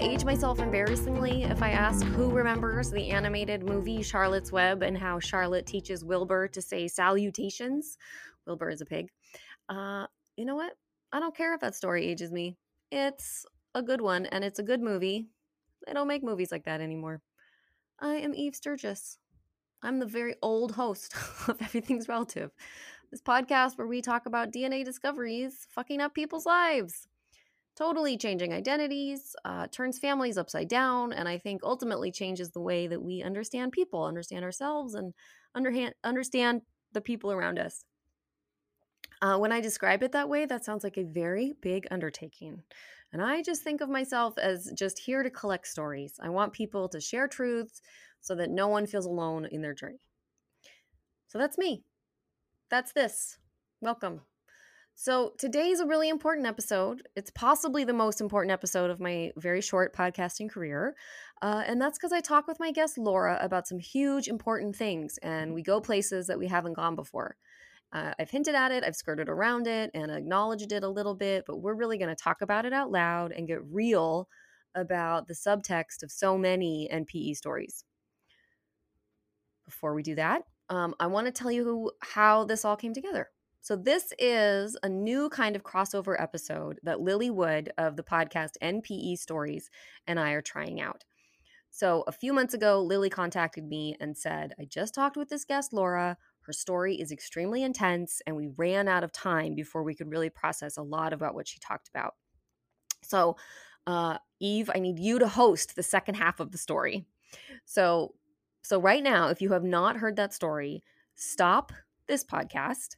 Age myself embarrassingly if I ask who remembers the animated movie Charlotte's Web and how Charlotte teaches Wilbur to say salutations? Wilbur is a pig. Uh, you know what? I don't care if that story ages me. It's a good one and it's a good movie. They don't make movies like that anymore. I am Eve Sturges. I'm the very old host of Everything's Relative, this podcast where we talk about DNA discoveries fucking up people's lives totally changing identities, uh, turns families upside down, and I think ultimately changes the way that we understand people, understand ourselves, and underhand, understand the people around us. Uh, when I describe it that way, that sounds like a very big undertaking. And I just think of myself as just here to collect stories. I want people to share truths so that no one feels alone in their journey. So that's me. That's this. Welcome. So, today's a really important episode. It's possibly the most important episode of my very short podcasting career. Uh, and that's because I talk with my guest Laura about some huge, important things, and we go places that we haven't gone before. Uh, I've hinted at it, I've skirted around it, and acknowledged it a little bit, but we're really going to talk about it out loud and get real about the subtext of so many NPE stories. Before we do that, um, I want to tell you how this all came together. So, this is a new kind of crossover episode that Lily Wood of the podcast NPE Stories and I are trying out. So, a few months ago, Lily contacted me and said, I just talked with this guest, Laura. Her story is extremely intense, and we ran out of time before we could really process a lot about what she talked about. So, uh, Eve, I need you to host the second half of the story. So, so right now, if you have not heard that story, stop this podcast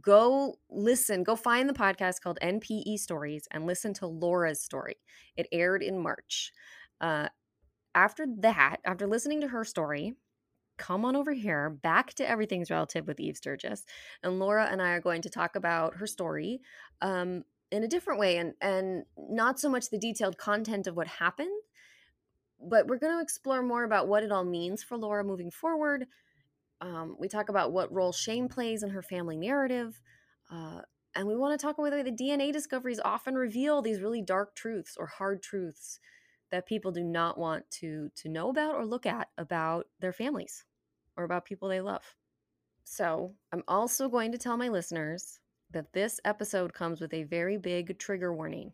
go listen, go find the podcast called NPE Stories and listen to Laura's story. It aired in March. Uh, after that, after listening to her story, come on over here back to Everything's Relative with Eve Sturges. And Laura and I are going to talk about her story um, in a different way and, and not so much the detailed content of what happened, but we're going to explore more about what it all means for Laura moving forward um, we talk about what role shame plays in her family narrative. Uh, and we want to talk about whether the DNA discoveries often reveal these really dark truths or hard truths that people do not want to to know about or look at about their families or about people they love. So, I'm also going to tell my listeners that this episode comes with a very big trigger warning.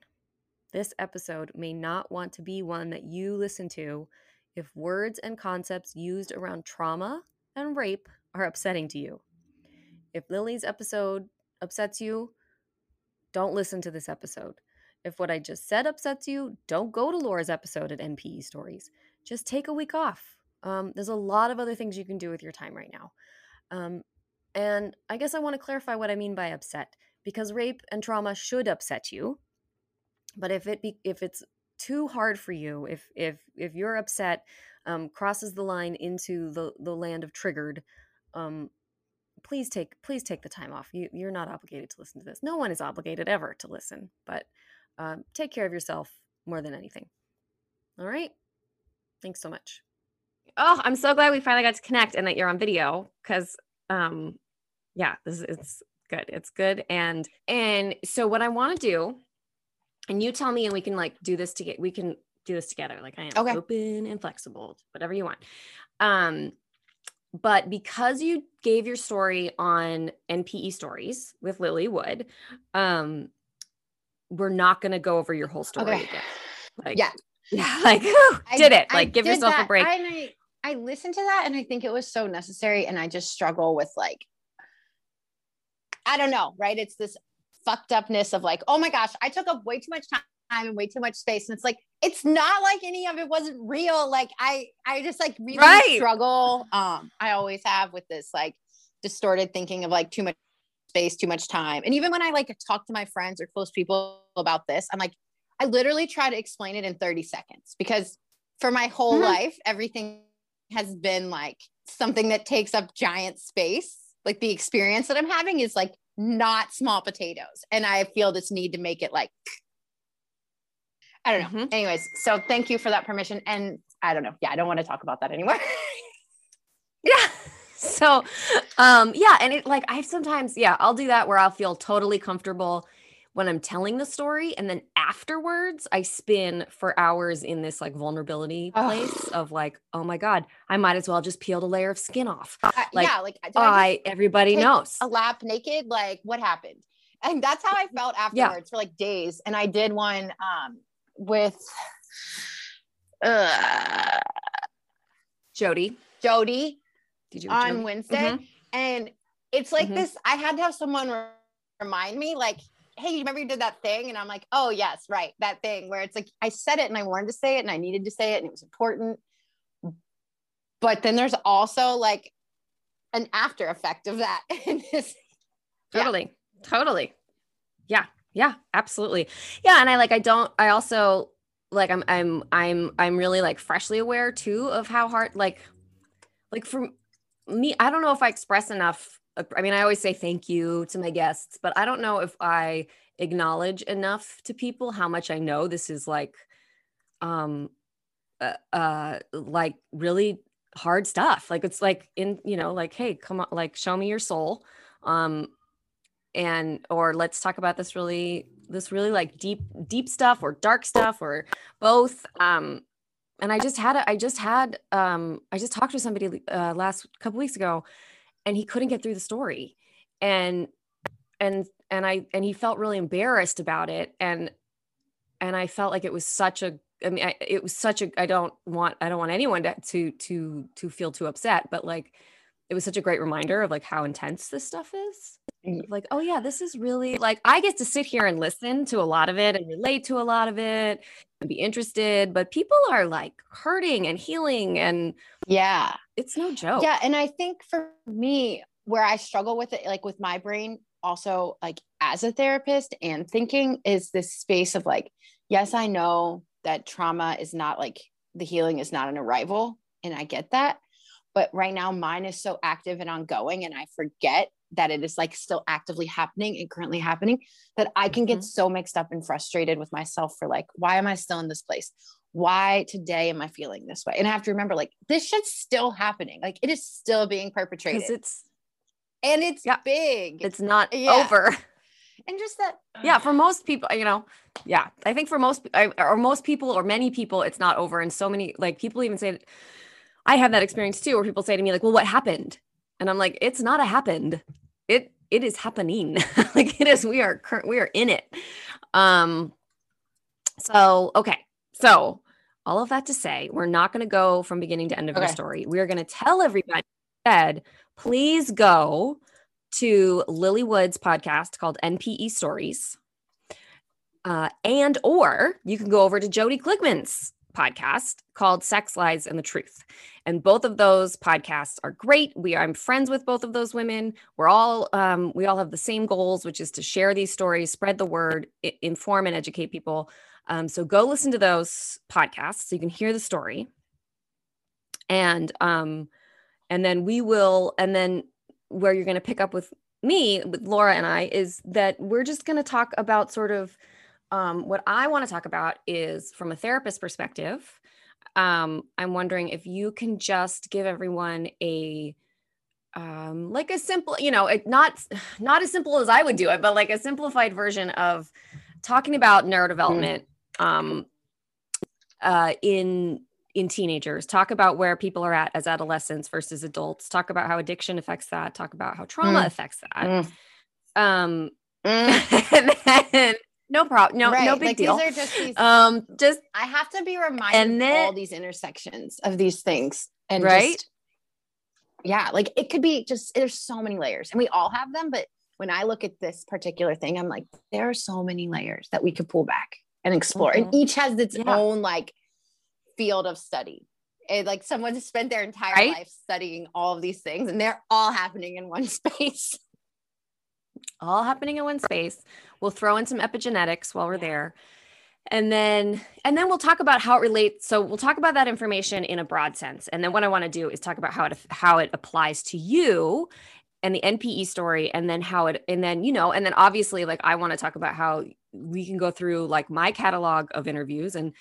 This episode may not want to be one that you listen to if words and concepts used around trauma and rape are upsetting to you. If Lily's episode upsets you, don't listen to this episode. If what I just said upsets you, don't go to Laura's episode at NPE Stories. Just take a week off. Um, there's a lot of other things you can do with your time right now. Um, and I guess I want to clarify what I mean by upset because rape and trauma should upset you. But if it be, if it's too hard for you, if if if you're upset um, crosses the line into the the land of triggered, um, please take please take the time off. You you're not obligated to listen to this. No one is obligated ever to listen, but um, take care of yourself more than anything. All right. Thanks so much. Oh, I'm so glad we finally got to connect and that you're on video because um yeah, this is it's good. It's good. And and so what I want to do, and you tell me and we can like do this to get we can do this together. Like I am okay. open and flexible, whatever you want. Um, but because you gave your story on NPE stories with Lily Wood, um, we're not going to go over your whole story okay. again. Like, yeah, yeah, like whew, did it? Like, I give yourself that. a break. I, I listened to that, and I think it was so necessary. And I just struggle with like, I don't know, right? It's this fucked upness of like, oh my gosh, I took up way too much time and way too much space. And it's like, it's not like any of it wasn't real. Like I, I just like really right. struggle. Um, I always have with this like distorted thinking of like too much space, too much time. And even when I like talk to my friends or close people about this, I'm like, I literally try to explain it in 30 seconds because for my whole mm-hmm. life, everything has been like something that takes up giant space. Like the experience that I'm having is like not small potatoes. And I feel this need to make it like I don't know. Mm-hmm. Anyways, so thank you for that permission. And I don't know. Yeah, I don't want to talk about that anymore. yeah. So um yeah, and it like I sometimes, yeah, I'll do that where I'll feel totally comfortable when I'm telling the story. And then afterwards, I spin for hours in this like vulnerability place of like, oh my God, I might as well just peel a layer of skin off. like, yeah, like I, I everybody knows. A lap naked, like what happened? And that's how I felt afterwards yeah. for like days. And I did one um with uh Jody. Jody. Did you on Jody? Wednesday? Mm-hmm. And it's like mm-hmm. this. I had to have someone remind me, like, hey, you remember you did that thing? And I'm like, oh, yes, right. That thing where it's like, I said it and I wanted to say it and I needed to say it and it was important. But then there's also like an after effect of that. totally. Yeah. Totally. Yeah. Yeah. Absolutely. Yeah. And I like, I don't, I also like, I'm, I'm, I'm, I'm really like freshly aware too of how hard, like, like for me, I don't know if I express enough I mean, I always say thank you to my guests, but I don't know if I acknowledge enough to people how much I know this is like, um, uh, uh like really hard stuff. Like it's like in, you know, like, hey, come on, like show me your soul. Um, and or let's talk about this really this really like deep deep stuff or dark stuff or both um and i just had a, i just had um i just talked to somebody uh, last couple weeks ago and he couldn't get through the story and and and i and he felt really embarrassed about it and and i felt like it was such a i mean I, it was such a i don't want i don't want anyone to to to to feel too upset but like it was such a great reminder of like how intense this stuff is. Like oh yeah this is really like i get to sit here and listen to a lot of it and relate to a lot of it and be interested but people are like hurting and healing and yeah. it's no joke. Yeah and i think for me where i struggle with it like with my brain also like as a therapist and thinking is this space of like yes i know that trauma is not like the healing is not an arrival and i get that but right now mine is so active and ongoing and i forget that it is like still actively happening and currently happening that i can get mm-hmm. so mixed up and frustrated with myself for like why am i still in this place? Why today am i feeling this way? And i have to remember like this shit's still happening. Like it is still being perpetrated. It's and it's yeah, big. It's not yeah. over. And just that yeah for most people you know yeah i think for most or most people or many people it's not over and so many like people even say I have that experience too, where people say to me, like, well, what happened? And I'm like, it's not a happened. It it is happening. like it is, we are current, we are in it. Um, so okay. So all of that to say, we're not going to go from beginning to end of okay. your story. We are going to tell everybody said, please go to Lily Wood's podcast called NPE Stories. Uh, and or you can go over to Jody Klugman's podcast called Sex Lies and the Truth. And both of those podcasts are great. We I'm friends with both of those women. We're all um, we all have the same goals, which is to share these stories, spread the word, inform and educate people. Um, so go listen to those podcasts so you can hear the story. And um, and then we will, and then where you're going to pick up with me, with Laura and I, is that we're just going to talk about sort of um, what I want to talk about is from a therapist perspective. Um, I'm wondering if you can just give everyone a um, like a simple, you know, it not not as simple as I would do it, but like a simplified version of talking about neurodevelopment mm. um, uh, in in teenagers. Talk about where people are at as adolescents versus adults. Talk about how addiction affects that. Talk about how trauma mm. affects that. Mm. Um, mm. and then no problem. No, right. no big like, deal. These are just these. Um, just I have to be reminded and then, of all these intersections of these things, and right. Just, yeah, like it could be just there's so many layers, and we all have them. But when I look at this particular thing, I'm like, there are so many layers that we could pull back and explore, mm-hmm. and each has its yeah. own like field of study. And like someone spent their entire right? life studying all of these things, and they're all happening in one space all happening in one space. We'll throw in some epigenetics while we're there. And then and then we'll talk about how it relates. So we'll talk about that information in a broad sense. And then what I want to do is talk about how it how it applies to you and the NPE story and then how it and then you know and then obviously like I want to talk about how we can go through like my catalog of interviews and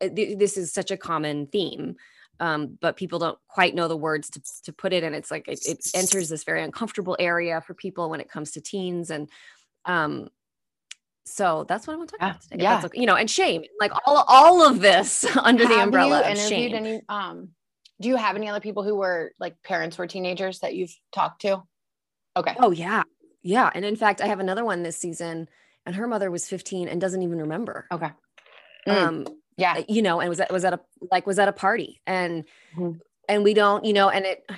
uh, this is such a common theme um, but people don't quite know the words to, to put it and it's like it, it, enters this very uncomfortable area for people when it comes to teens and um, so that's what I want to talk Yeah, about today. yeah. okay. You know, and shame, like all all of this under the Have umbrella you of shame. any um do you have any other people who were like parents were teenagers that you've talked to okay Oh yeah. Yeah. And in fact, I have another one this season and her mother was 15 and doesn't even remember. okay Mm. Um, yeah you know, and was that was at a like was at a party and Mhm. and we don't, you know, and it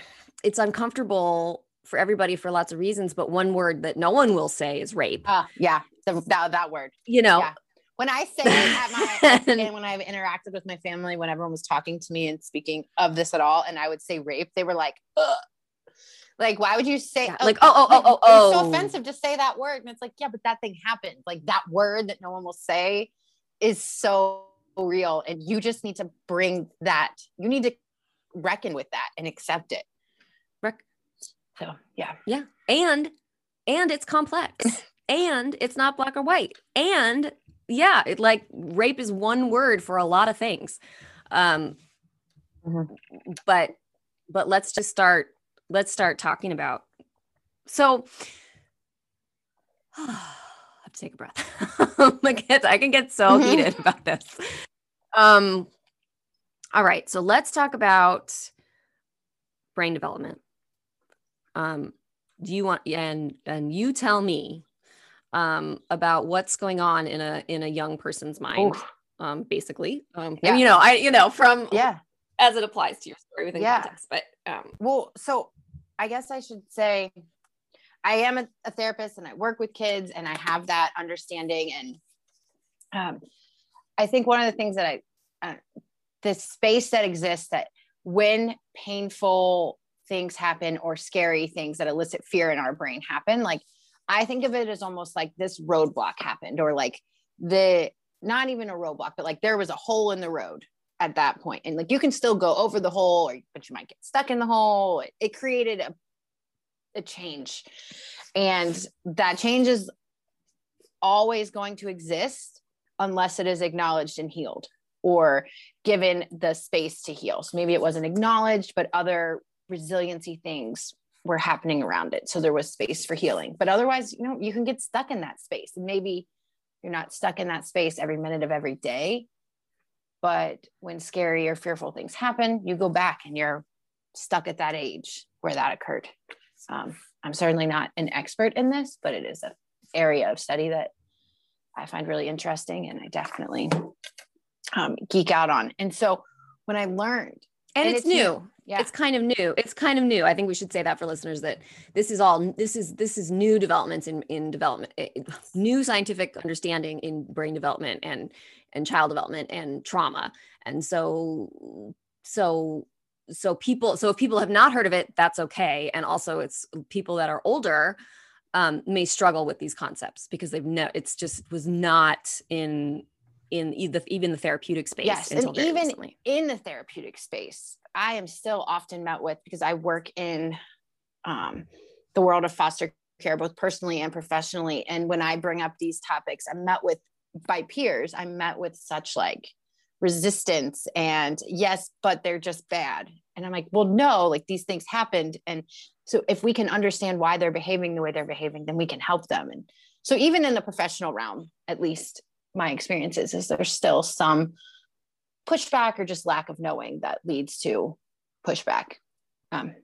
it's uncomfortable for everybody for lots of reasons, but one word that no one will say is rape. uh, yeah the, that, that word you know, yeah. when i say at my And- when i've interacted with my family when everyone was talking to me and speaking of this at all and i would say rape they were like Ugh. like why would you say Yeah, oh, like, oh, oh, oh, oh, it's so oh. offensive to say that word and it's like yeah but that thing happened like that word that no one will say is so real and you just need to bring that you need to reckon with that and accept it Rec- so yeah Yeah. And and it's complex. and it's not black or white. And yeah, it like rape is one word for a lot of things. Um Mhm. but but let's just start let's start talking about so I have to take a breath. I get I can get so Mhm. heated about this. Um all right, so let's talk about brain development. Um, do you want and and you tell me um, about what's going on in a in a young person's mind, Oof. um, basically. Um, Yeah. and, you know, I you know from yeah as it applies to your story within Yeah. context, but um, well so i guess i should say i am a, a therapist and i work with kids and i have that understanding. And um, i think one of the things that i uh, the space that exists that when painful things happen or scary things that elicit fear in our brain happen like i think of it as almost like this roadblock happened or like the not even a roadblock but like there was a hole in the road at that point. And like you can still go over the hole or but you might get stuck in the hole. It, it created a, a change. And that change is always going to exist unless it is acknowledged and healed or given the space to heal. So maybe it wasn't acknowledged but other resiliency things were happening around it. So there was space for healing. But otherwise you know you can get stuck in that space. And maybe you're not stuck in that space every minute of every day. But when scary or fearful things happen, you go back and you're stuck at that age where that occurred. Um, I'm certainly not an expert in this, but it is an area of study that I find really interesting and I definitely um, geek out on. And so when I learned, and, And it's, it's new. new. yeah, It's kind of new. It's kind of new. I think we should say that for listeners that this is all this is this is new developments in in development, eh, new scientific understanding in brain development and and child development and trauma. And so so so people so if people have not heard of it, that's okay. And also it's people that are older um, may struggle with these concepts because they've no it's just was not in in either even the therapeutic space Yes, and even- recently. in the therapeutic space, I am still often met with because I work in um, the world of foster care, both personally and professionally. And when I bring up these topics, I'm met with by peers, I'm met with such like resistance and yes, but they're just bad. And I'm like, well, no, like these things happened. And so if we can understand why they're behaving the way they're behaving, then we can help them. And so even in the professional realm, at least my experiences is there's still some pushback or just lack of knowing that leads to pushback. Um,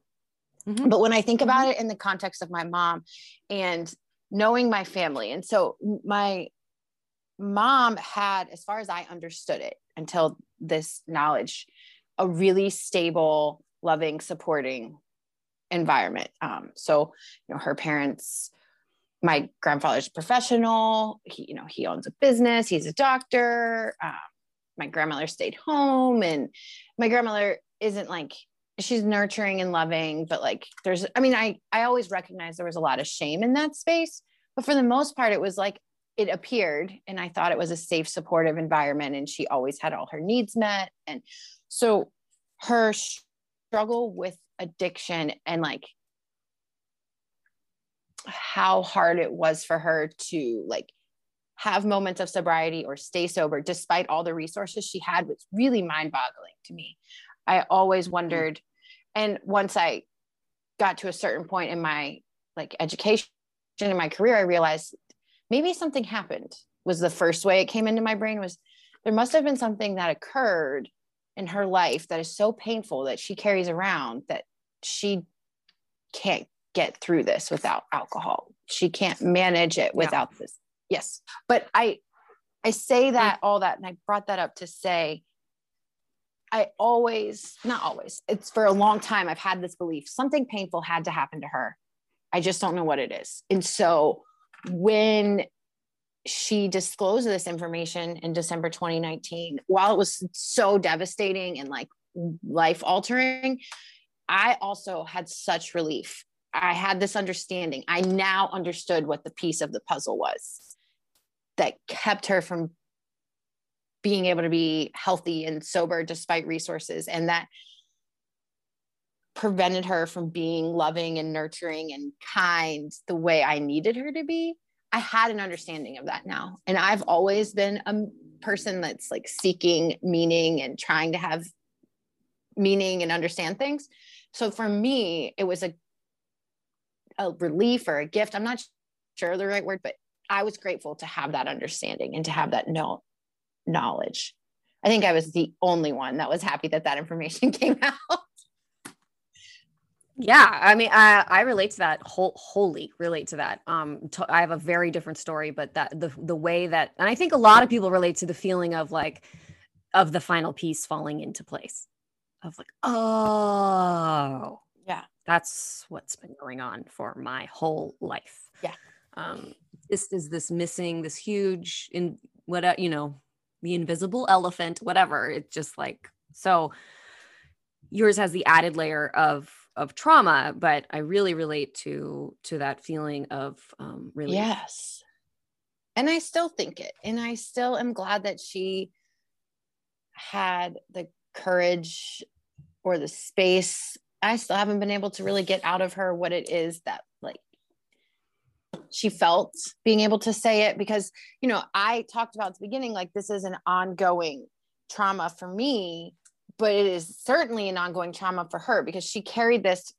Mhm. But when I think about it in the context of my mom and knowing my family, and so my mom had, as far as I understood it until this knowledge, a really stable, loving, supporting environment. Um, so, you know, her parents, my grandfather's professional. He, you know, he owns a business. He's a doctor. Um, my grandmother stayed home, and my grandmother isn't like she's nurturing and loving, but like there's. I mean, I I always recognized there was a lot of shame in that space, but for the most part, it was like it appeared, and I thought it was a safe, supportive environment, and she always had all her needs met, and so her struggle with addiction and like how hard it was for her to like have moments of sobriety or stay sober despite all the resources she had was really mind-boggling to me. I always mm-hmm. wondered and once i got to a certain point in my like education in my career i realized maybe something happened was the first way it came into my brain was there must have been something that occurred in her life that is so painful that she carries around that she can't get through this without alcohol. She can't manage it without yeah. this. Yes. But I I say mm. that all that and I brought that up to say I always, not always, it's for a long time I've had this belief something painful had to happen to her. I just don't know what it is. And so when she disclosed this information in December 2019, while it was so devastating and like life altering, I also had such relief. I had this understanding. I now understood what the piece of the puzzle was that kept her from being able to be healthy and sober despite resources and that prevented her from being loving and nurturing and kind the way I needed her to be. I had an understanding of that now. And I've always been a person that's like seeking meaning and trying to have meaning and understand things. So for me, it was a, a relief or a gift. I'm not sure the right word, but I was grateful to have that understanding and to have that know, knowledge. I think I was the only one that was happy that that information came out. Yeah, I mean, I, I relate to that whole wholly relate to that. Um, to, I have a very different story, but that the the way that, and I think a lot of people relate to the feeling of like, of the final piece falling into place, of like, oh, yeah, that's what's been going on for my whole life. Yeah, um, this is this missing, this huge in what you know, the invisible elephant, whatever. It's just like so. Yours has the added layer of of trauma but i really relate to to that feeling of um really yes. And i still think it and i still am glad that she had the courage or the space. I still haven't been able to really get out of her what it is that like she felt being able to say it because you know i talked about at the beginning like this is an ongoing trauma for me but it is certainly an ongoing trauma for her because she carried this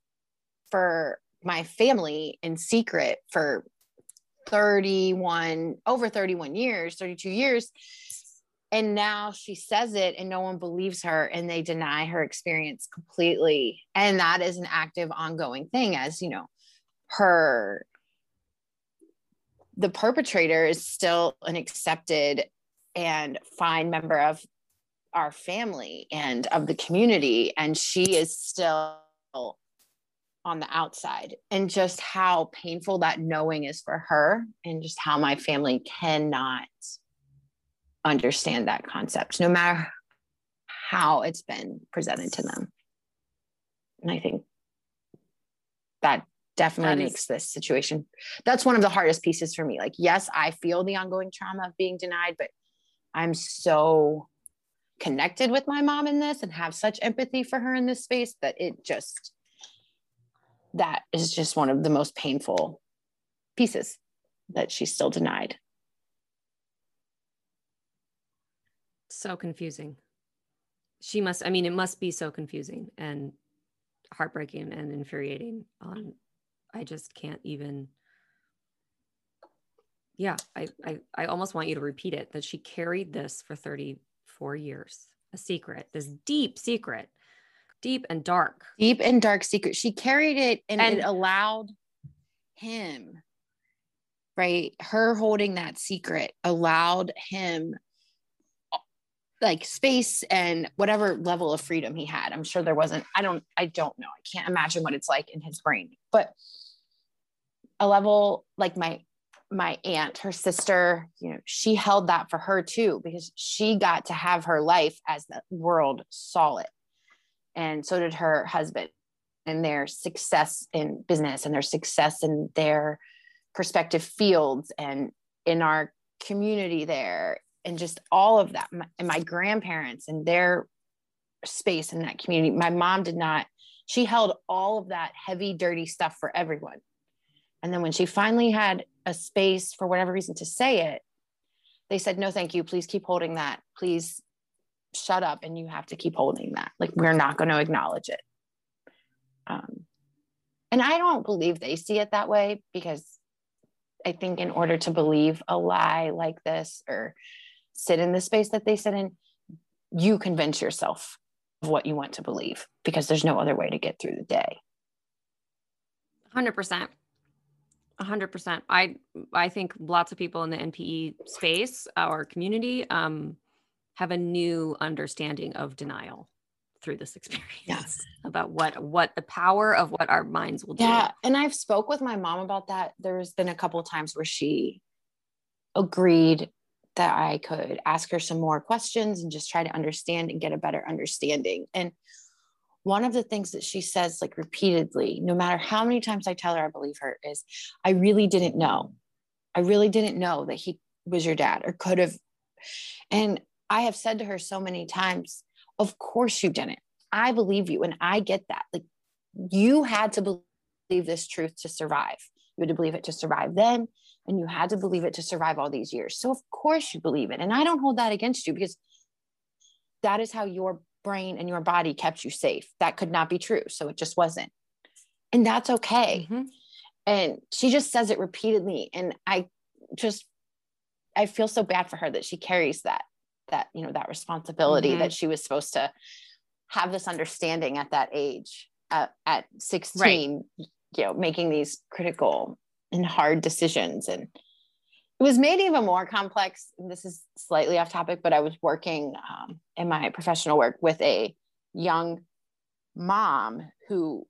for my family in secret for 31 over 31 years 32 years. And now she says it and no one believes her and they deny her experience completely. And that is an active ongoing thing as you know her the perpetrator is still an accepted and fine member of our family and of the community and she is still on the outside. And just how painful that knowing is for her and just how my family cannot understand that concept no matter how it's been presented to them. And i think that definitely that makes is- this situation that's one of the hardest pieces for me. Like yes i feel the ongoing trauma of being denied but i'm so connected with my mom in this and have such empathy for her in this space that it just that is just one of the most painful pieces that she's still denied. So confusing. She must i mean it must be so confusing and heartbreaking and infuriating on i just can't even yeah I, I i almost want you to repeat it that she carried this for 30 four years. A secret, this deep secret, deep and dark. Deep and dark secret. She carried it and, and it allowed him, right? Her holding that secret allowed him like space and whatever level of freedom he had. I'm sure there wasn't, I don't, I don't know. I can't imagine what it's like in his brain, but a level like my my aunt, her sister, you know, she held that for her too, because she got to have her life as the world saw it. And so did her husband and their success in business and their success in their perspective fields and in our community there and just all of that. And my grandparents and their space in that community. My mom did not she held all of that heavy dirty stuff for everyone. And then when she finally had a space for whatever reason to say it, they said, no, thank you. Please keep holding that. Please shut up and you have to keep holding that. Like, we're not going to acknowledge it. Um, and I don't believe they see it that way because I think in order to believe a lie like this or sit in the space that they sit in, you convince yourself of what you want to believe because there's no other way to get through the day. 100%. 100%. I I think lots of people in the NPE space, our community, um, have a new understanding of denial through this experience yes. about what what the power of what our minds will do. Yeah, and I've spoke with my mom about that. There's been a couple of times where she agreed that I could ask her some more questions and just try to understand and get a better understanding. And one of the things that she says like repeatedly, no matter how many times I tell her I believe her, is I really didn't know. I really didn't know that he was your dad or could have. And I have said to her so many times, of course you didn't. I believe you. And I get that. Like you had to believe this truth to survive. You had to believe it to survive then and you had to believe it to survive all these years. So of course you believe it. And I don't hold that against you because that is how your brain and your body kept you safe. That could not be true. So it just wasn't. And that's okay. Mm-hmm. And she just says it repeatedly. And I just, I feel so bad for her that she carries that, that, you know, that responsibility mm-hmm. that she was supposed to have this understanding at that age, uh, at 16, right. you know, making these critical and hard decisions. And it was made even more complex. This is slightly off topic, but I was working um, in my professional work with a young mom who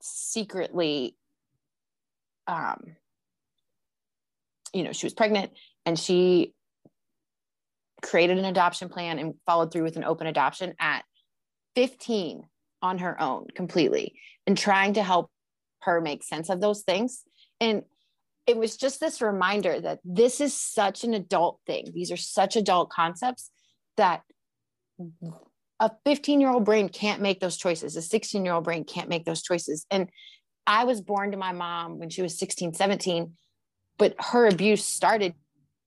secretly, um, you know, she was pregnant and she created an adoption plan and followed through with an open adoption at 15 on her own completely and trying to help her make sense of those things and it was just this reminder that this is such an adult thing. These are such adult concepts that a 15 year old brain can't make those choices. A 16 year old brain can't make those choices. And I was born to my mom when she was 16, 17, but her abuse started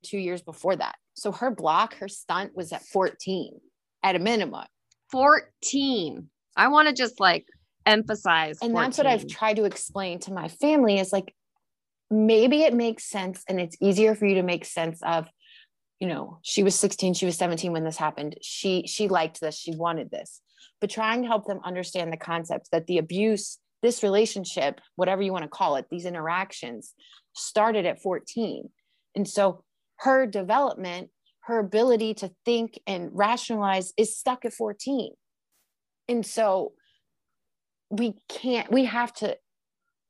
two years before that. So her block, her stunt was at 14 at a minimum. 14. I want to just like emphasize. And 14. that's what I've tried to explain to my family is like, maybe it makes sense and it's easier for you to make sense of you know she was 16 she was 17 when this happened. She she liked this she wanted this. But trying to help them understand the concept that the abuse this relationship whatever you want to call it these interactions started at 14 and so her development her ability to think and rationalize is stuck at 14 and so we can't we have to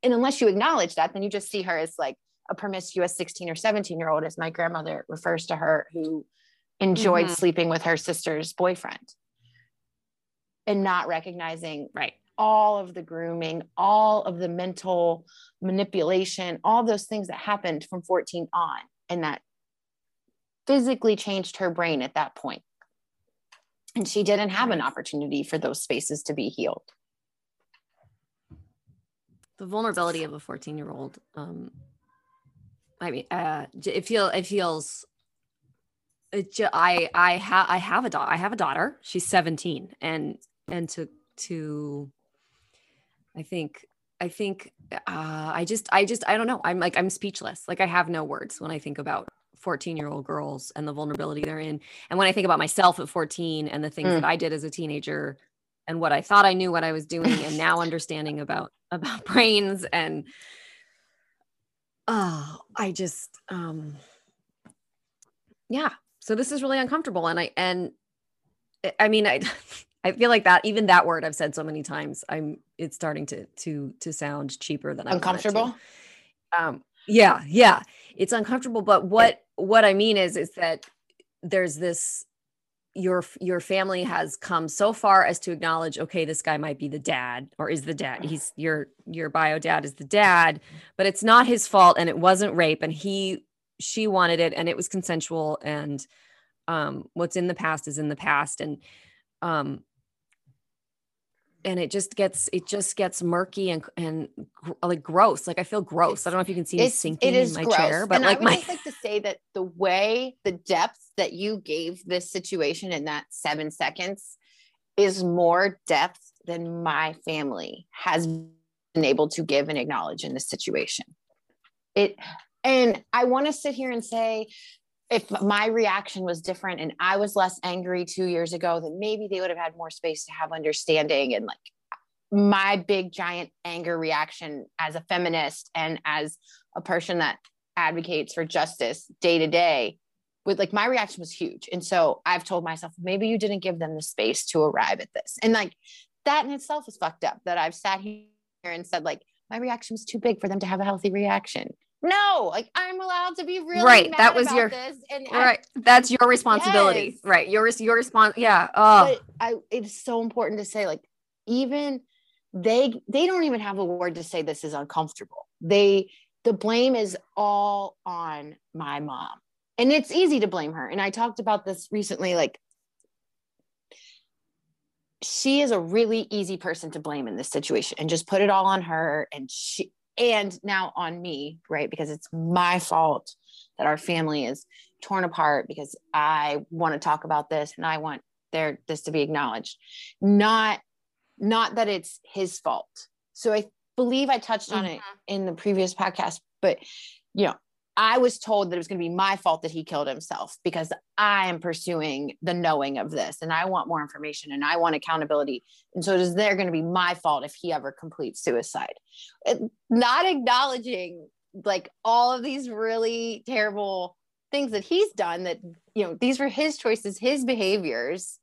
and unless you acknowledge that, then you just see her as like a promiscuous 16 or 17 year old, as my grandmother refers to her, who enjoyed mm-hmm. sleeping with her sister's boyfriend and not recognizing right all of the grooming, all of the mental manipulation, all those things that happened from 14 on, and that physically changed her brain at that. And she didn't have an opportunity for those spaces to be healed the vulnerability of a 14 year old um i mean uh it feel it feels it ju- i i have i have a daughter i have a daughter. She's 17 and and to to i think i think uh i just i just i don't know. I'm like i'm speechless. Like i have no words when i think about 14 year old girls and the vulnerability they're in. And when i think about myself at 14 and the things mm. that i did as a teenager and what I thought I knew what I was doing and now understanding about about brains and oh I just um yeah. So this is really uncomfortable and I and I mean I I feel like that even that word I've said so many times I'm it's starting to to to sound cheaper than I uncomfortable? Um yeah yeah. It's uncomfortable but what what I mean is is that there's this your your family has come so far as to acknowledge okay this guy might be the dad or is the dad. He's your your bio dad is the dad but it's not his fault and it wasn't rape and he she wanted it and it was consensual and um what's in the past is in the past and um and it just gets it just gets murky and and like gross. Like I feel gross. I don't know if you can see me sinking in my gross. chair, but and like I would my just like to say that the way the depth that you gave this situation in that seven seconds is more depth than my family has been able to give and acknowledge in this situation. It And I want to sit here and say, if my reaction was different and I was less angry two years ago, then maybe they would have had more space to have understanding. And like my big giant anger reaction as a feminist and as a person that advocates for justice day to day with like my reaction was huge. And so I've told myself, maybe you didn't give them the space to arrive at this. And like that in itself is fucked up that I've sat here and said, like, my reaction was too big for them to have a healthy reaction no like i'm allowed to be really right that was your and right I, that's your responsibility. Yes. right your your response yeah oh. But i it's so important to say like even they they don't even have a word to say this is uncomfortable. They the blame is all on my mom and it's easy to blame her and i talked about this recently like she is a really easy person to blame in this situation and just put it all on her and she and now on me, right? Because it's my fault that our family is torn apart because I want to talk about this and I want there this to be acknowledged. Not not that it's his fault. So I believe I touched on mm-hmm. it in the previous podcast, but you know, I was told that it was going to be my fault that he killed himself because I am pursuing the knowing of this and I want more information and I want accountability. And so it is there going to be my fault if he ever completes suicide. It, not acknowledging like all of these really terrible things that he's done that, you know, these were his choices, his behaviors.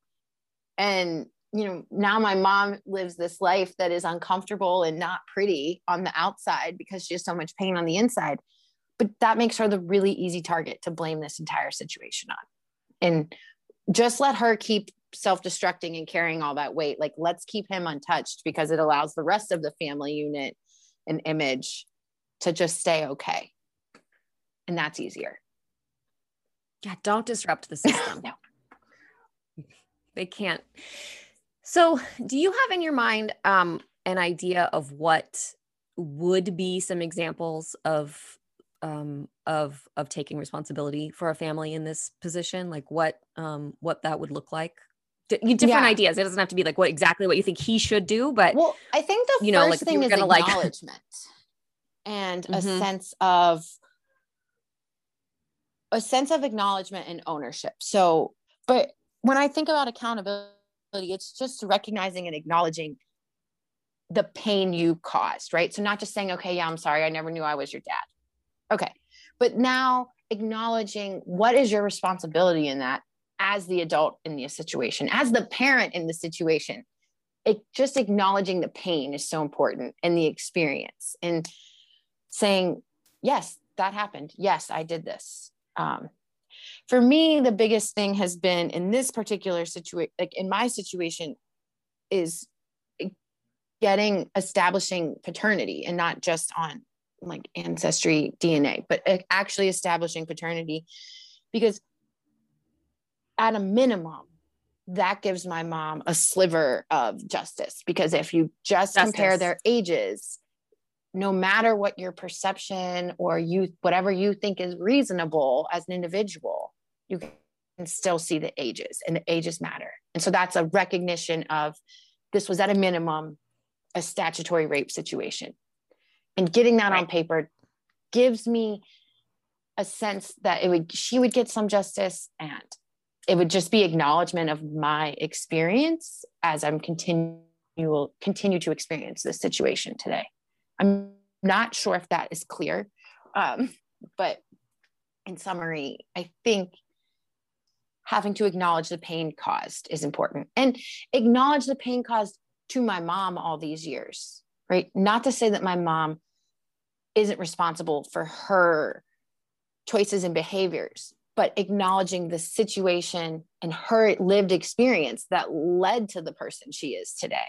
And, you know, now my mom lives this life that is uncomfortable and not pretty on the outside because she has so much pain on the inside but that makes her the really easy target to blame this entire situation on. And just let her keep self-destructing and carrying all that weight. Like let's keep him untouched because it allows the rest of the family unit and image to just stay okay. And that's easier. Yeah don't disrupt the system. No. They can't. So do you have in your mind um an idea of what would be some examples of um, of of taking responsibility for a family in this position? Like what um, what that would look like? D- different yeah. ideas. It doesn't have to be like what exactly what you think he should do but well i think the you know like thing is gonna, acknowledgement like... and mm-hmm. a sense of a sense of acknowledgement and ownership. So but when i think about accountability it's just recognizing and acknowledging the pain you caused right? So not just saying okay yeah i'm sorry. I never knew i was your dad Okay. But now acknowledging what is your responsibility in that as the adult in the situation, as the parent in the situation. It just acknowledging the pain is so important and the experience and saying, yes, that happened. Yes, I did this. Um, for me, the biggest thing has been in this particular situation, like in my situation, is getting establishing paternity and not just on like ancestry DNA, but uh, actually establishing paternity because at a minimum, that gives my mom a sliver of justice because if you just justice. compare their ages, no matter what your perception or you whatever you think is reasonable as an individual, you can still see the ages and the ages matter. And so that's a recognition of this was at a minimum a statutory rape situation and getting that right. on paper gives me a sense that it would she would get some justice and it would just be acknowledgement of my experience as i'm continual continue to experience this situation today. I'm not sure if that is clear um, but in summary i think having to acknowledge the pain caused is important. And acknowledge the pain caused to my mom all these years right? Not to say that my mom isn't responsible for her choices and behaviors, but acknowledging the situation and her lived experience that led to the person she is today.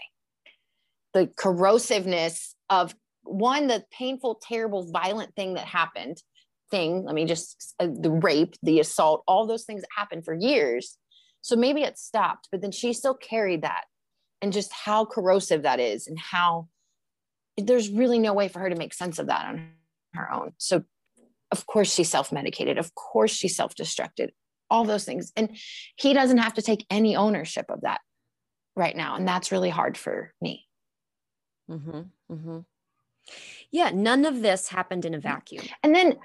The corrosiveness of one, the painful, terrible, violent thing that happened, thing, let me just, uh, the rape, the assault, all those things that happened for years. So maybe it stopped, but then she still carried that and just how corrosive that is and how there's really no way for her to make sense of that on her own. So, of course, she self medicated. Of course, she self destructed, all those things. And he doesn't have to take any ownership of that right now. And that's really hard for me. Mm-hmm, mm-hmm. Yeah, none of this happened in a vacuum. And then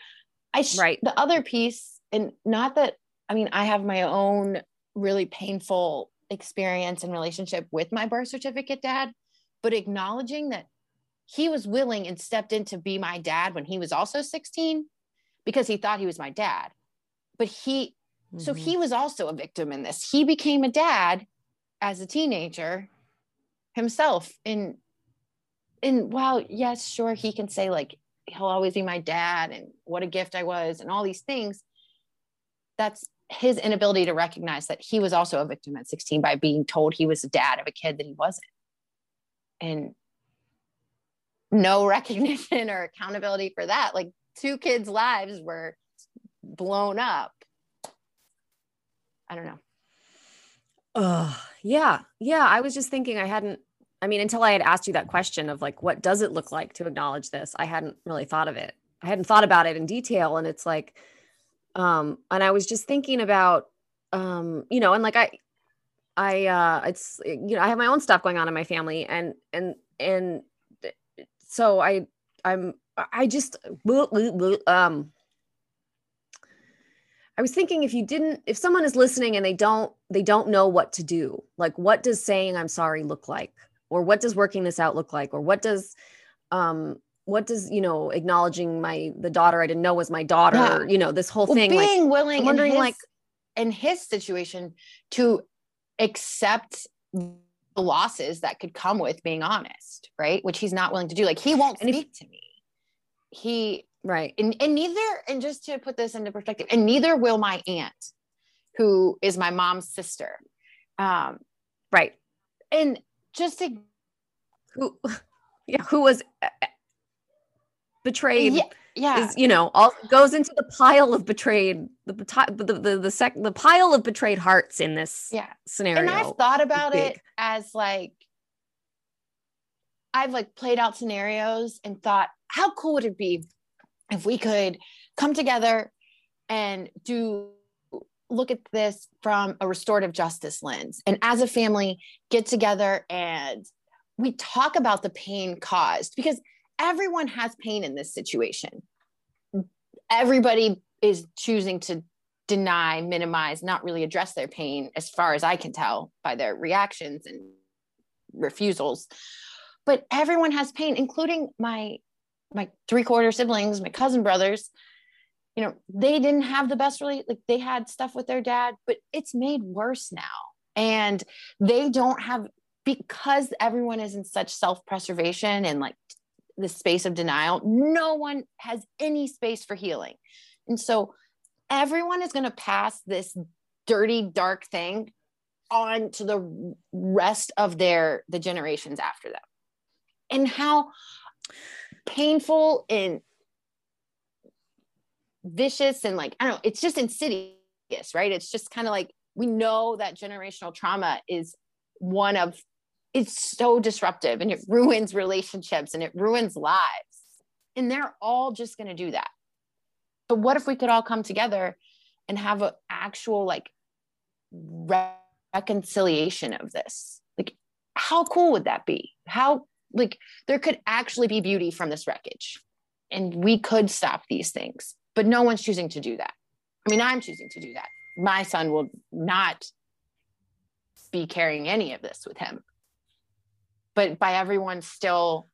I sh- Right. the other piece, and not that I mean, I have my own really painful experience and relationship with my birth certificate dad, but acknowledging that he was willing and stepped in to be my dad when he was also 16 because he thought he was my dad. But he, so Mhm. he was also a victim in this. He became a dad as a teenager himself. And, and while, yes, sure, he can say, like, he'll always be my dad and what a gift I was and all these things. That's his inability to recognize that he was also a victim at 16 by being told he was a dad of a kid that he wasn't. And no recognition or accountability for that. Like two kids' lives were blown up. I don't know. Ugh. yeah. Yeah. I was just thinking I hadn't, I mean, until I had asked you that question of like, what does it look like to acknowledge this? I hadn't really thought of it. I hadn't thought about it in detail. And it's like, um, and I was just thinking about, um, you know, and like I, I, uh, it's, you know, I have my own stuff going on in my family and, and, and so I, I'm, I just, um, I was thinking if you didn't, if someone is listening and they don't, they don't know what to do, like what does saying I'm sorry look like? Or what does working this out look like? Or what does, um, what does, you know, acknowledging my, the daughter I didn't know was my daughter, Yeah. you know, this whole Well, thing. being like, willing, I'm wondering, in his, like- in his situation, to accept the losses that could come with being honest, right? Which he's not willing to do. Like he won't And if- speak to me. He right. and, and neither, and just to put this into perspective, and neither will my aunt, who is my mom's sister. Um, Right. and just to Who, yeah, who was uh, betrayed yeah, yeah. is, you know, all goes into the pile of betrayed, the, the, the, the, sec, the pile of betrayed hearts in this yeah. scenario. and I've thought about it as like I've like played out scenarios and thought, how cool would it be if we could come together and do look at this from a restorative justice lens and as a family get together and we talk about the pain caused because everyone has pain in this situation. Everybody is choosing to deny minimize not really address their pain as far as i can tell by their reactions and refusals. But everyone has pain including my my three quarter siblings my cousin brothers. You know they didn't have the best really like they had stuff with their dad but it's made worse now. And they don't have because everyone is in such self-preservation and like the space of denial no one has any space for healing. And so everyone is going to pass this dirty dark thing on to the rest of their the generations after them. And how painful and vicious and like i don't know it's just insidious right? It's just kind of like we know that generational trauma is one of it's so disruptive and it ruins relationships and it ruins lives. And they're all just going to do that. But what if we could all come together and have an actual like re- reconciliation of this? Like how cool would that be? How like there could actually be beauty from this wreckage and we could stop these things but no one's choosing to do that. I mean i'm choosing to do that. My son will not be carrying any of this with him but by everyone still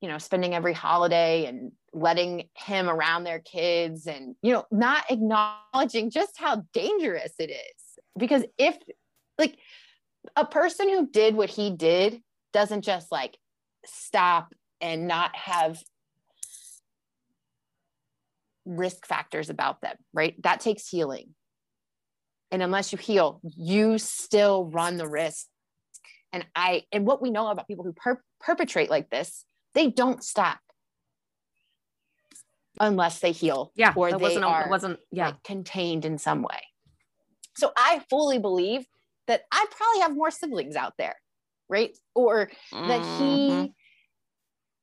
you know spending every holiday and letting him around their kids and you know not acknowledging just how dangerous it is. Because if like a person who did what he did doesn't just like stop and not have risk factors about them right? That takes healing. And unless you heal you still run the risk and i and what we know about people who per- perpetrate like this they don't stop unless they heal Yeah. or they wasn't, are wasn't, yeah. like, contained in some way so i fully believe that i probably have more siblings out there right or that he Mhm.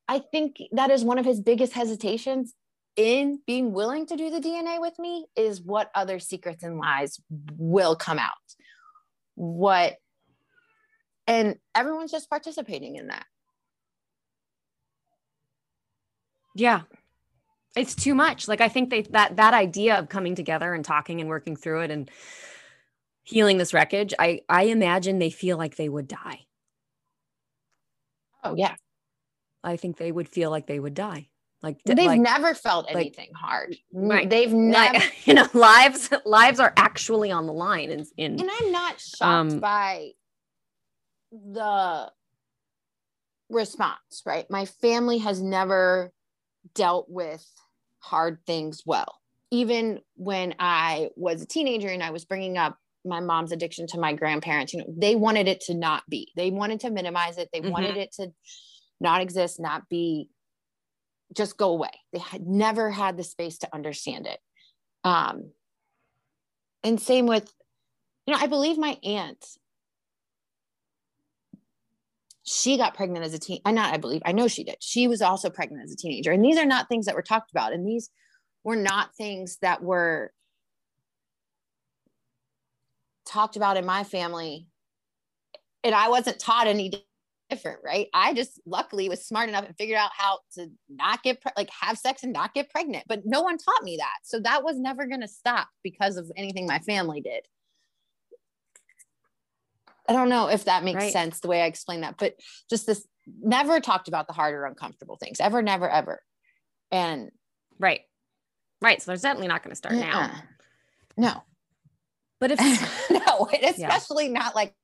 i think that is one of his biggest hesitations in being willing to do the dna with me is what other secrets and lies will come out what and everyone's just participating in that Yeah. it's too much. Like I think they that that idea of coming together and talking and working through it and healing this wreckage, I I imagine they feel like they would die. Oh yeah. I think they would feel like they would die. Like they've like, never felt anything like, hard. Right. They've never, you know, lives lives are actually on the line. In, in and I'm not shocked um, by the response. Right, my family has never dealt with hard things well. Even when I was a teenager and I was bringing up my mom's addiction to my grandparents, you know, they wanted it to not be. They wanted to minimize it. They Mhm. wanted it to not exist, not be, just go away. They had never had the space to understand it. Um, and same with, you know, I believe my aunt, she got pregnant as a teen. I not, I believe, I know she did. She was also pregnant as a teenager. And these are not things that were talked about. And these were not things that were talked about in my family. And I wasn't taught any different, right? I just luckily was smart enough and figured out how to not get pre- like have sex and not get pregnant. But no one taught me that. So that was never going to stop because of anything my family did. I don't know if that makes Right. sense the way I explain that, but just this never talked about the harder, uncomfortable things ever, never, ever. And right, right. So they're definitely not going to start now. no, But if no, especially not like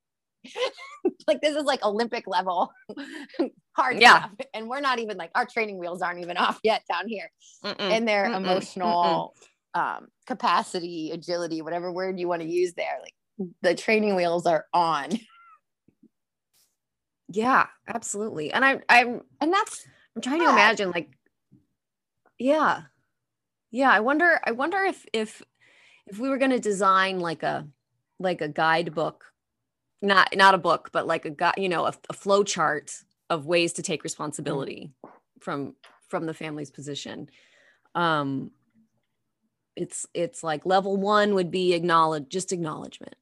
like this is like Olympic level hard Yeah. stuff. And we're not even like our training wheels aren't even off yet down here. Mm-mm. And their Mm-mm. emotional um capacity, agility, whatever word you want to use there, like the training wheels are on. yeah, absolutely. And I I'm And that's I'm trying to imagine like yeah. Yeah, I wonder I wonder if if if we were going to design like a like a guidebook not not a book but like a guide, you know, a, a flow chart of ways to take responsibility from from the family's position. Um it's it's like level 1 would be acknowledge just acknowledgement.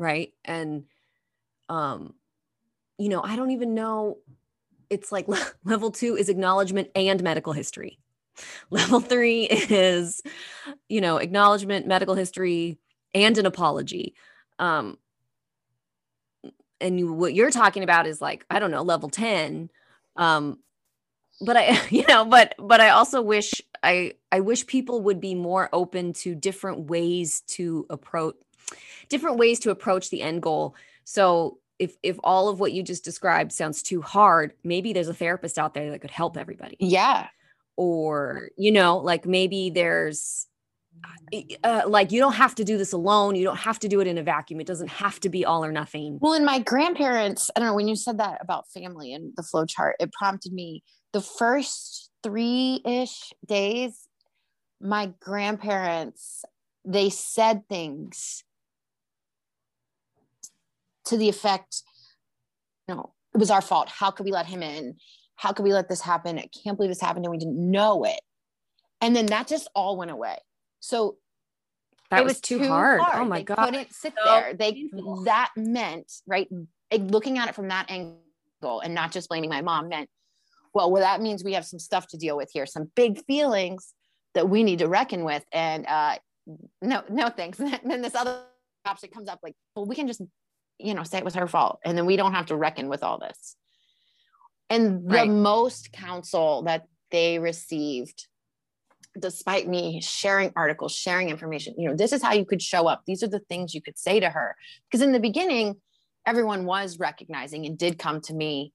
Right? And um you know, I don't even know it's like level 2 is acknowledgement and medical history. Level 3 is you know, acknowledgement, medical history and an apology. Um and you, what you're talking about is like I don't know, level 10 um but I you know, but but I also wish I I wish people would be more open to different ways to approach different ways to approach the end goal. So if if all of what you just described sounds too hard, maybe there's a therapist out there that could help everybody. yeah. Or you know, like maybe there's uh, like you don't have to do this alone. You don't have to do it in a vacuum. It doesn't have to be all or nothing. Well, and my grandparents, I don't know, when you said that about family and the flow chart, it prompted me the first three ish days, my grandparents, they said things to the effect, you know, it was our fault. How could we let him in? How could we let this happen? I can't believe this happened and we didn't know it. And then that just all went away. So That it was, too, hard. Oh my they god. couldn't sit So there. They painful. that meant right. Looking at it from that angle and not just blaming my mom meant, well, well, that means we have some stuff to deal with here, some big feelings that we need to reckon with. And uh, no, no thanks. And then this other option comes up like, well, we can just, you know, say it was her fault, and then we don't have to reckon with all this. And the Right. most counsel that they received despite me sharing articles, sharing information, you know, this is how you could show up. These are the things you could say to her. Because in the beginning, everyone was recognizing and did come to me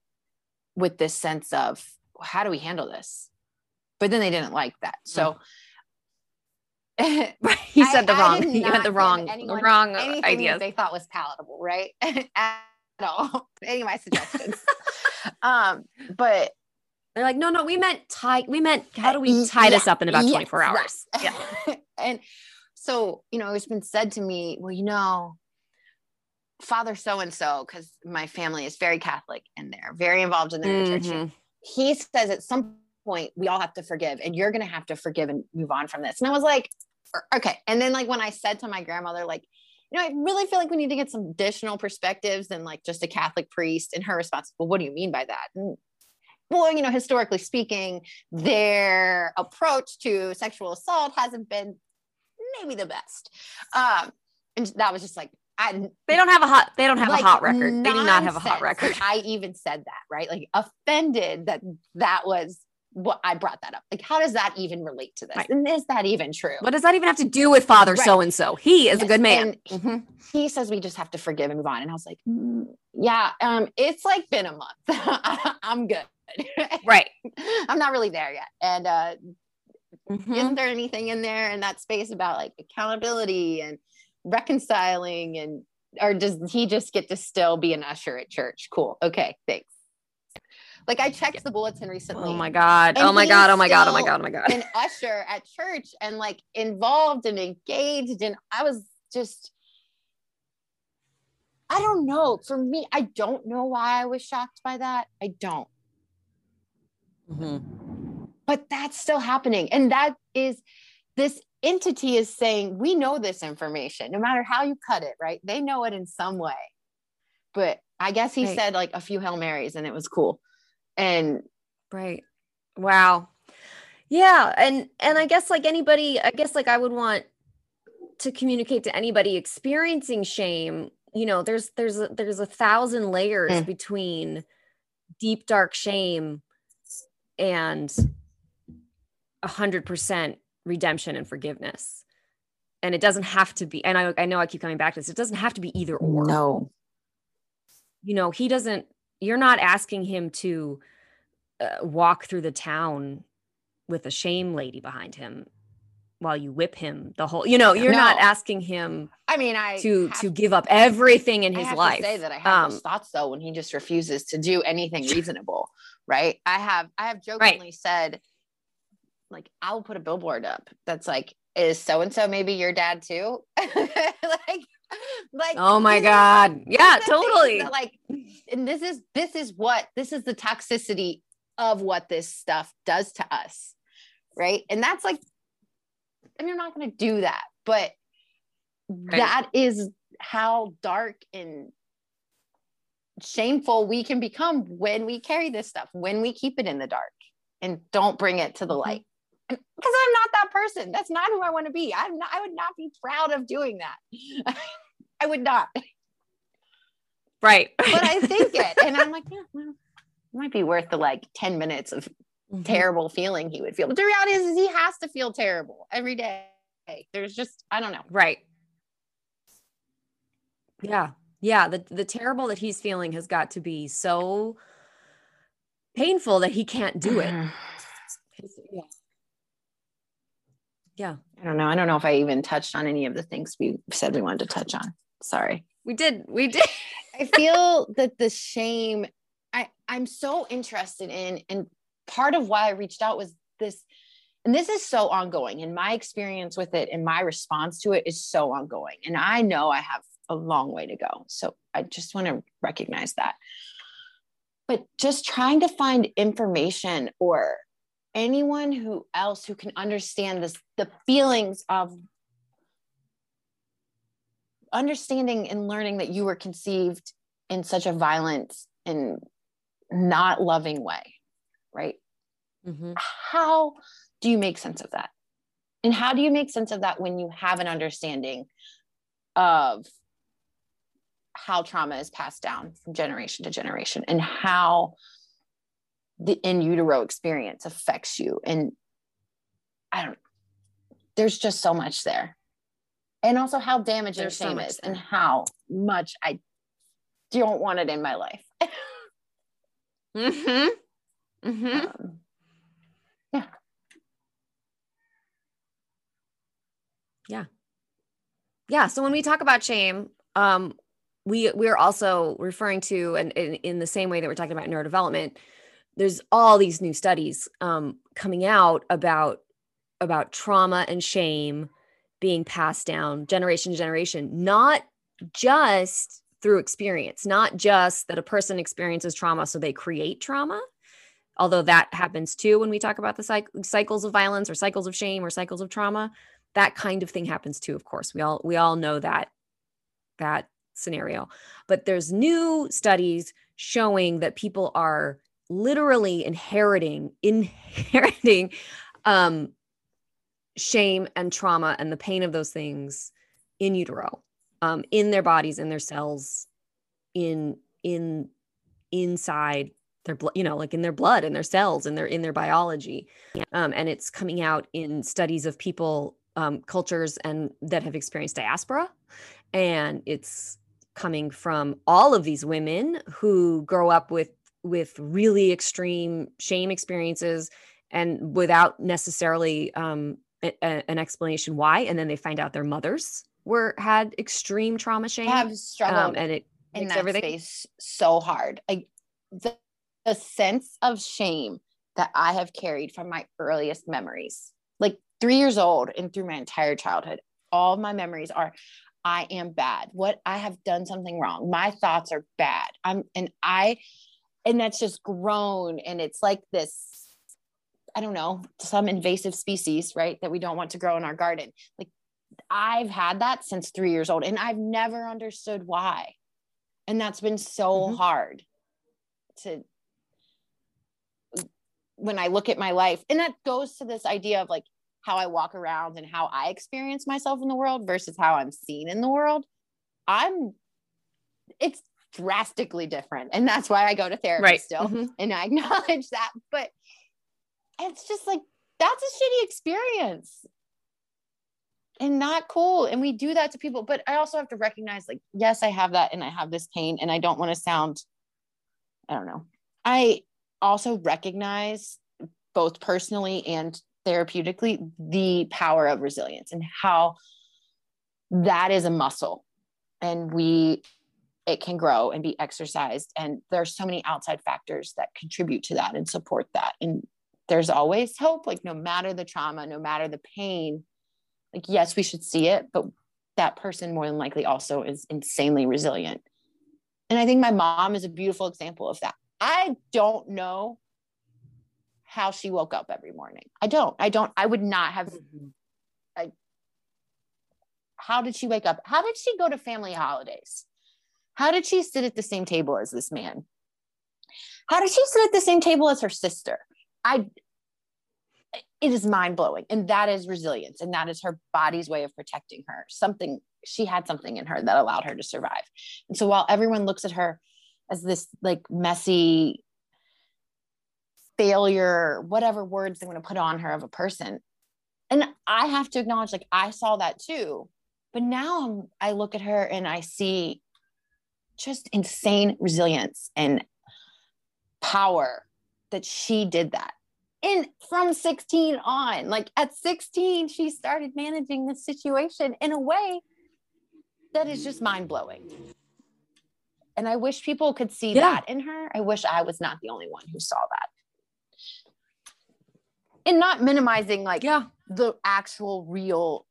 with this sense of, how do we handle this? But then they didn't like that. So you I- said the I wrong. You had the wrong, anyone wrong ideas. they thought was palatable, right? At all. Any of my suggestions. um, but They're like, no, no, we meant tie. We meant how do Uh, we y- tie this up in about yes, 24 hours? right. Yeah. and so, you know, it's been said to me, well, you know, Father so and so, because my family is very Catholic and they're very involved in their church. Mhm. He says at some point we all have to forgive, and you're going to have to forgive and move on from this. And I was like, "Er, okay. And then, like, when I said to my grandmother, like, you know, I really feel like we need to get some additional perspectives than like just a Catholic priest. And her response, well, what do you mean by that? And well, you know, historically speaking, their approach to sexual assault hasn't been maybe the best. Um, and that was just like, I, they don't have a hot they don't have like, a hot record. They do not have a hot record. I even said that, right? Like offended that that was what I brought that up. Like, how does that even relate to this? Right. And is that even true? What does that even have to do with father so and so? He is a good man. and Mhm. he says we just have to forgive and move on. And I was like, "Mm, yeah, um, it's like been a month. I'm good. Right. I'm not really there yet. And uh, Mhm. isn't there anything in there in that space about like accountability and reconciling and or does he just get to still be an usher at church? Cool. Okay, thanks. Like I checked the bulletin recently. Oh my god. Oh my god. Oh my god. Oh my god. Oh my god. an usher at church and like involved and engaged and I was just I don't know. For me, I don't know why I was shocked by that. I don't. Mhm. But that's still happening. And that is this entity is saying, we know this information, no matter how you cut it, right? They know it in some way. But I guess he Right. said like a few Hail Marys and it was cool. And Right. Wow. Yeah, and and I guess like anybody, I guess like I would want to communicate to anybody experiencing shame, you know, there's there's a, there's a thousand layers Mm. between deep dark shame and a hundred percent redemption and forgiveness. And it doesn't have to be, and I, I know I keep coming back to this, it doesn't have to be either or no. you know he doesn't you're not asking him to uh, walk through the town with a shame lady behind him while you whip him the whole you know you're not asking him I mean, I to to give up everything in I his have life to say that I have Um, those thoughts though when he just refuses to do anything reasonable, right? I have I have jokingly said, like, I'll put a billboard up that's like, is so and so maybe your dad too? like, like oh my god yeah are the things totally that, like, and this is this is what this is the toxicity of what this stuff does to us, right? And that's like, and you're not going to do that, but that is how dark and shameful we can become when we carry this stuff, when we keep it in the dark and don't bring it to the Mhm. light. Because I'm not that person. That's not who I want to be. I'm not, I would not be proud of doing that. I would not. right But I think it. And I'm like, yeah, well, it might be worth the like 10 minutes of Mhm. terrible feeling he would feel. But the reality is, is he has to feel terrible every day. There's just, I don't know. right yeah yeah the the terrible that he's feeling has got to be so painful that he can't do it yeah yeah I don't know. I don't know if I even touched on any of the things we said we wanted to touch on. Sorry. we did we did I feel that the shame I I'm so interested in and part of why I reached out was this and this is so ongoing and my experience with it and my response to it is so ongoing and I know I have a long way to go. So I just want to recognize that. But just trying to find information or anyone who else who can understand this the feelings of understanding and learning that you were conceived in such a violent and not loving way, right? Mhm. How do you make sense of that? And how do you make sense of that when you have an understanding of how trauma is passed down from generation to generation and how the in utero experience affects you? And I don't, there's just so much there. And also how damaging There's shame much is and how much I don't want it in my life. Mhm. Mhm. Um, yeah Yeah. so when we talk about shame um we we're also referring to and in, in the same way that we're talking about neurodevelopment there's all these new studies um coming out about about trauma and shame being passed down generation to generation not just through experience not just that a person experiences trauma so they create trauma although that happens too when we talk about the cyc- cycles of violence or cycles of shame or cycles of trauma. That kind of thing happens too of course. We all we all know that that scenario. But there's new studies showing that people are literally inheriting inheriting um shame and trauma and the pain of those things in utero um in their bodies in their cells in in inside their blood you know like in their blood and their cells and their in their biology. Um, and it's coming out in studies of people um, cultures and that have experienced diaspora. And it's coming from all of these women who grow up with with really extreme shame experiences and without necessarily um, a, a, an explanation why and then they find out their mothers were had extreme trauma shame I have struggled um, and it in makes that everything space so hard. Like the, the sense of shame that I have carried from my earliest memories, like three years old and through my entire childhood, all my memories are I am bad. What I have done something wrong. My thoughts are bad. I'm and I and that's just grown and it's like this I don't know, some invasive species, right? That we don't want to grow in our garden. Like I've had that since 3 years old and I've never understood why. And that's been so Mhm. hard to when I look at my life. And that goes to this idea of like how I walk around and how I experience myself in the world versus how I'm seen in the world. I'm it's drastically different. And that's why I go to therapy right still. Mhm. And I acknowledge that. But it's just like that's a shitty experience. And not cool. And we do that to people. But I also have to recognize, like, yes, I have that and I have this pain. And I don't want to sound, I don't know. I also recognize both personally and therapeutically the power of resilience and how that is a muscle and we it can grow and be exercised and there are so many outside factors that contribute to that and support that and there's always hope like no matter the trauma no matter the pain like yes we should see it but that person more than likely also is insanely resilient. And i think my mom is a beautiful example of that. I don't know how she woke up every morning. I don't i don't i would not have Mhm. how did she wake up? How did she go to family holidays how did she sit at the same table as this man? How did she sit at the same table as her sister? I it is mind-blowing and that is resilience and that is her body's way of protecting her. Something she had something in her that allowed her to survive. And so while everyone looks at her as this like messy failure whatever words they want to put on her of a person and i have to acknowledge like i saw that too but now I'm, i look at her and i see just insane resilience and power that she did that. And from 16 on like at 16 she started managing this situation in a way that is just mind-blowing. And i wish people could see Yeah. that in her. I wish i was not the only one who saw that. And not minimizing like yeah. the actual real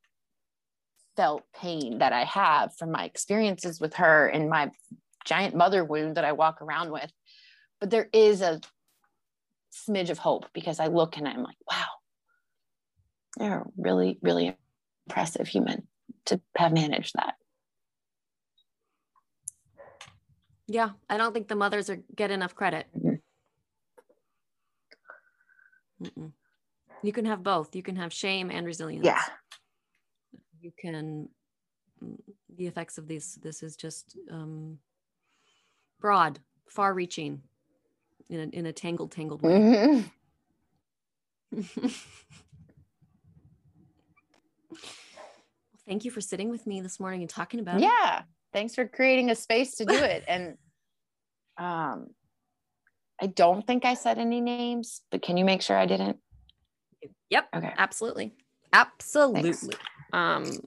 felt pain that I have from my experiences with her and my giant mother wound that I walk around with. But there is a smidge of hope because I look and I'm like, wow, they're a really, really impressive human to have managed that. yeah i don't think the mothers are get enough credit Mhm. Mm-mm. you can have both you can have shame and resilience Yeah. You can mm, the effects of this this is just um broad far reaching in a, in a tangled tangled way Mhm. thank you for sitting with me this morning and talking about it Yeah. Thanks for creating a space to do it. And um, I don't think I said any names, but can you make sure I didn't? yep Okay. absolutely absolutely um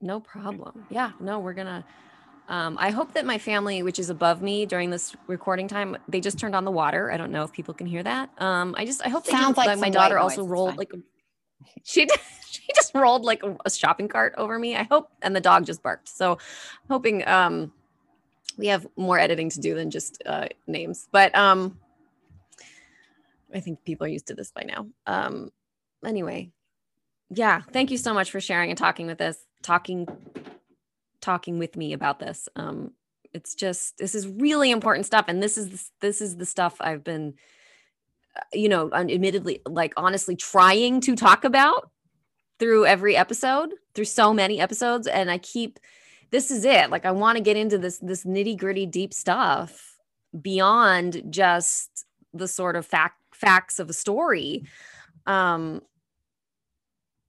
no problem. Yeah no we're gonna um i hope that my family which is above me during this recording time they just turned on the water. I don't know if people can hear that. Um i just i hope they Sounds didn't- like my daughter also noise, rolled like a, she did- she just rolled like a, a shopping cart over me i hope and the dog just barked. So hoping um we have more editing to do than just uh names. But um i think people are used to this by now. Um anyway yeah thank you so much for sharing and talking with us talking talking with me about this um it's just this is really important stuff and this is this is the stuff i've been you know, admittedly, like honestly trying to talk about through every episode, through so many episodes. And I keep, this is it. Like I want to get into this, this nitty gritty deep stuff beyond just the sort of fact facts of a story. Um,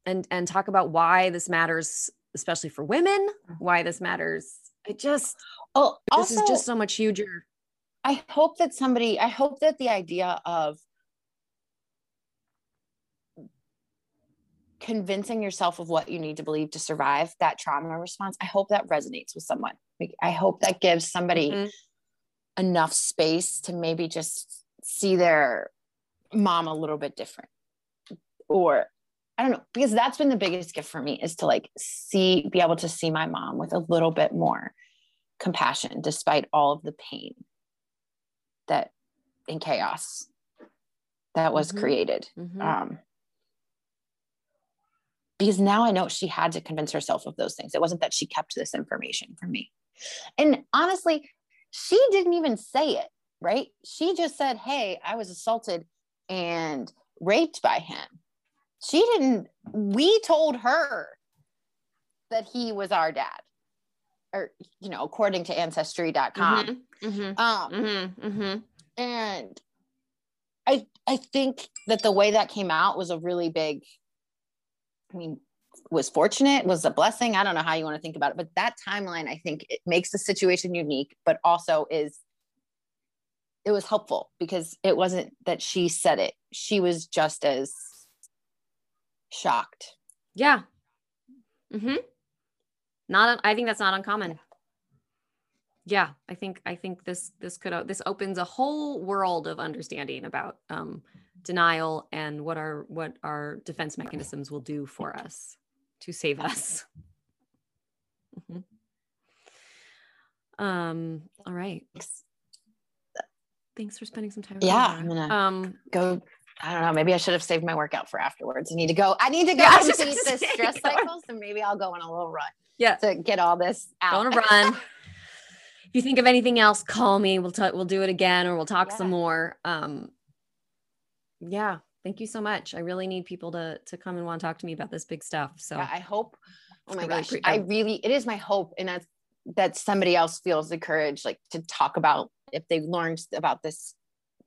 and and talk about why this matters especially for women why this matters. It just oh this is just so much huger. I hope that somebody i hope that the idea of convincing yourself of what you need to believe to survive that trauma response i hope that resonates with someone. I hope that gives somebody mm-hmm. enough space to maybe just see their mom a little bit different. Or I don't know, because that's been the biggest gift for me is to like see, be able to see my mom with a little bit more compassion despite all of the pain that in chaos that was mm-hmm. created. Mm-hmm. Um, because now I know she had to convince herself of those things. It wasn't that she kept this information from me. And honestly, she didn't even say it, right? She just said, Hey, I was assaulted and raped by him she didn't we told her that he was our dad or you know according to ancestry.com mm-hmm, mm-hmm, um mm-hmm, mm-hmm, and i i think that the way that came out was a really big i mean was fortunate was a blessing. I don't know how you want to think about it but that timeline i think it makes the situation unique but also is it was helpful because it wasn't that she said it. She was just as shocked. Yeah. Mm-hmm. Not, I think that's not uncommon. Yeah, I think I think this this could this opens a whole world of understanding about um, denial and what our what our defense mechanisms will do for us to save us. Mm-hmm. Um. All right. Thanks for spending some time. yeah, I'm gonna um go I don't know. Maybe I should have saved my work,out for afterwards. I need to go. I need to go yeah, complete this stress cycle. So maybe I'll go on a little run. Yeah. To get all this out. Go on a run. if you think of anything else, call me. We'll talk, we'll do it again or we'll talk yeah. some more. Um, yeah. Thank you so much. I really need people to to come and want to talk to me about this big stuff. So yeah, I hope. Oh my I gosh. Really I really it is my hope and that's that somebody else feels the courage like to talk about if they've learned about this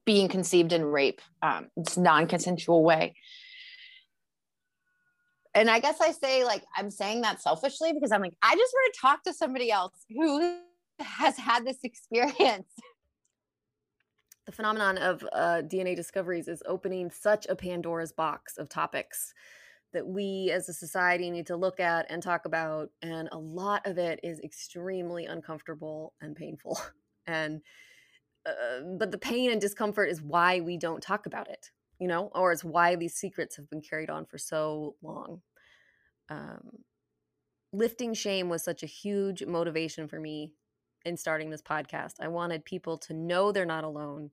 being conceived in rape. Um, it's non-consensual way. And I guess I say like I'm saying that selfishly because I'm like I just want to talk to somebody else who has had this experience. The phenomenon of uh, DNA discoveries is opening such a Pandora's box of topics that we as a society need to look at and talk about. And a lot of it is extremely uncomfortable and painful. And uh, but the pain and discomfort is why we don't talk about it you know or it's why these secrets have been carried on for so long. Um, lifting shame was such a huge motivation for me in starting this podcast. I wanted people to know they're not alone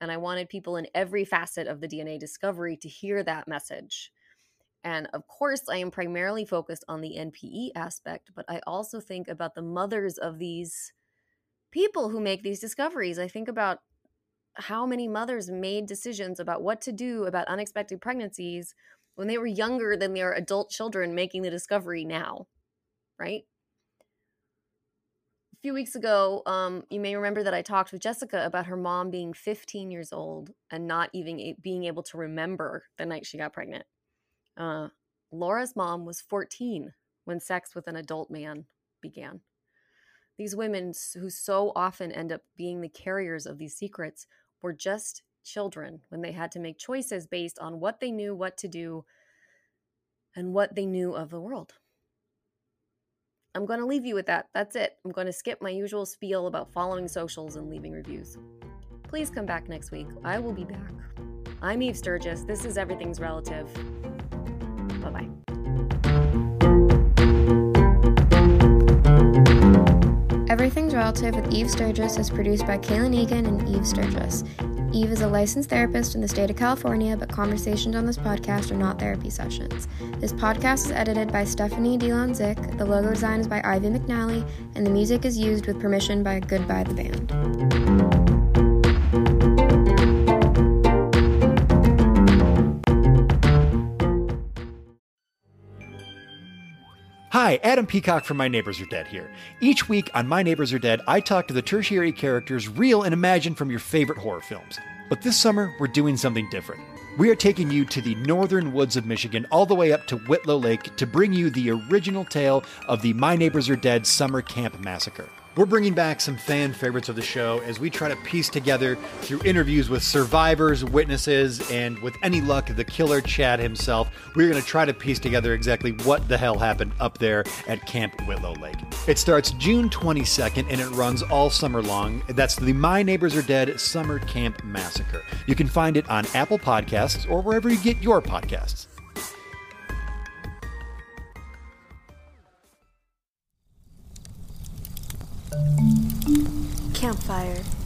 and i wanted people in every facet of the dna discovery to hear that message. And of course, I am primarily focused on the NPE aspect, but I also think about the mothers of these people who make these discoveries. I think about how many mothers made decisions about what to do about unexpected pregnancies when they were younger than their adult children making the discovery now, right? A few weeks ago, um, you may remember that I talked with Jessica about her mom being 15 years old and not even being able to remember the night she got pregnant. Uh, Laura's mom was 14 when sex with an adult man began. These women who so often end up being the carriers of these secrets were just children when they had to make choices based on what they knew what to do and what they knew of the world. I'm going to leave you with that. That's it. I'm going to skip my usual spiel about following socials and leaving reviews. Please come back next week. I will be back. I'm Eve Sturges. This is Everything's Relative. Bye bye. Everything's Relative with Eve Sturges is produced by Kaylin Egan and Eve Sturges. Eve is a licensed therapist in the state of California, but conversations on this podcast are not therapy sessions. This podcast is edited by Stephanie DeLonzik, the logo design is by Ivy McNally, and the music is used with permission by Goodbye the Band. Hi, Adam Peacock from My Neighbors Are Dead here. Each week on My Neighbors Are Dead, I talk to the tertiary characters real and imagined from your favorite horror films. But this summer, we're doing something different. We are taking you to the northern woods of Michigan, all the way up to Whitlow Lake, to bring you the original tale of the My Neighbors Are Dead Summer Camp Massacre. We're bringing back some fan favorites of the show as we try to piece together through interviews with survivors, witnesses, and with any luck, the killer Chad himself. We're going to try to piece together exactly what the hell happened up there at Camp Whitlow Lake. It starts June 22nd and it runs all summer long. That's the My Neighbors Are Dead Summer Camp Massacre. You can find it on Apple Podcasts or wherever you get your podcasts. Campfire.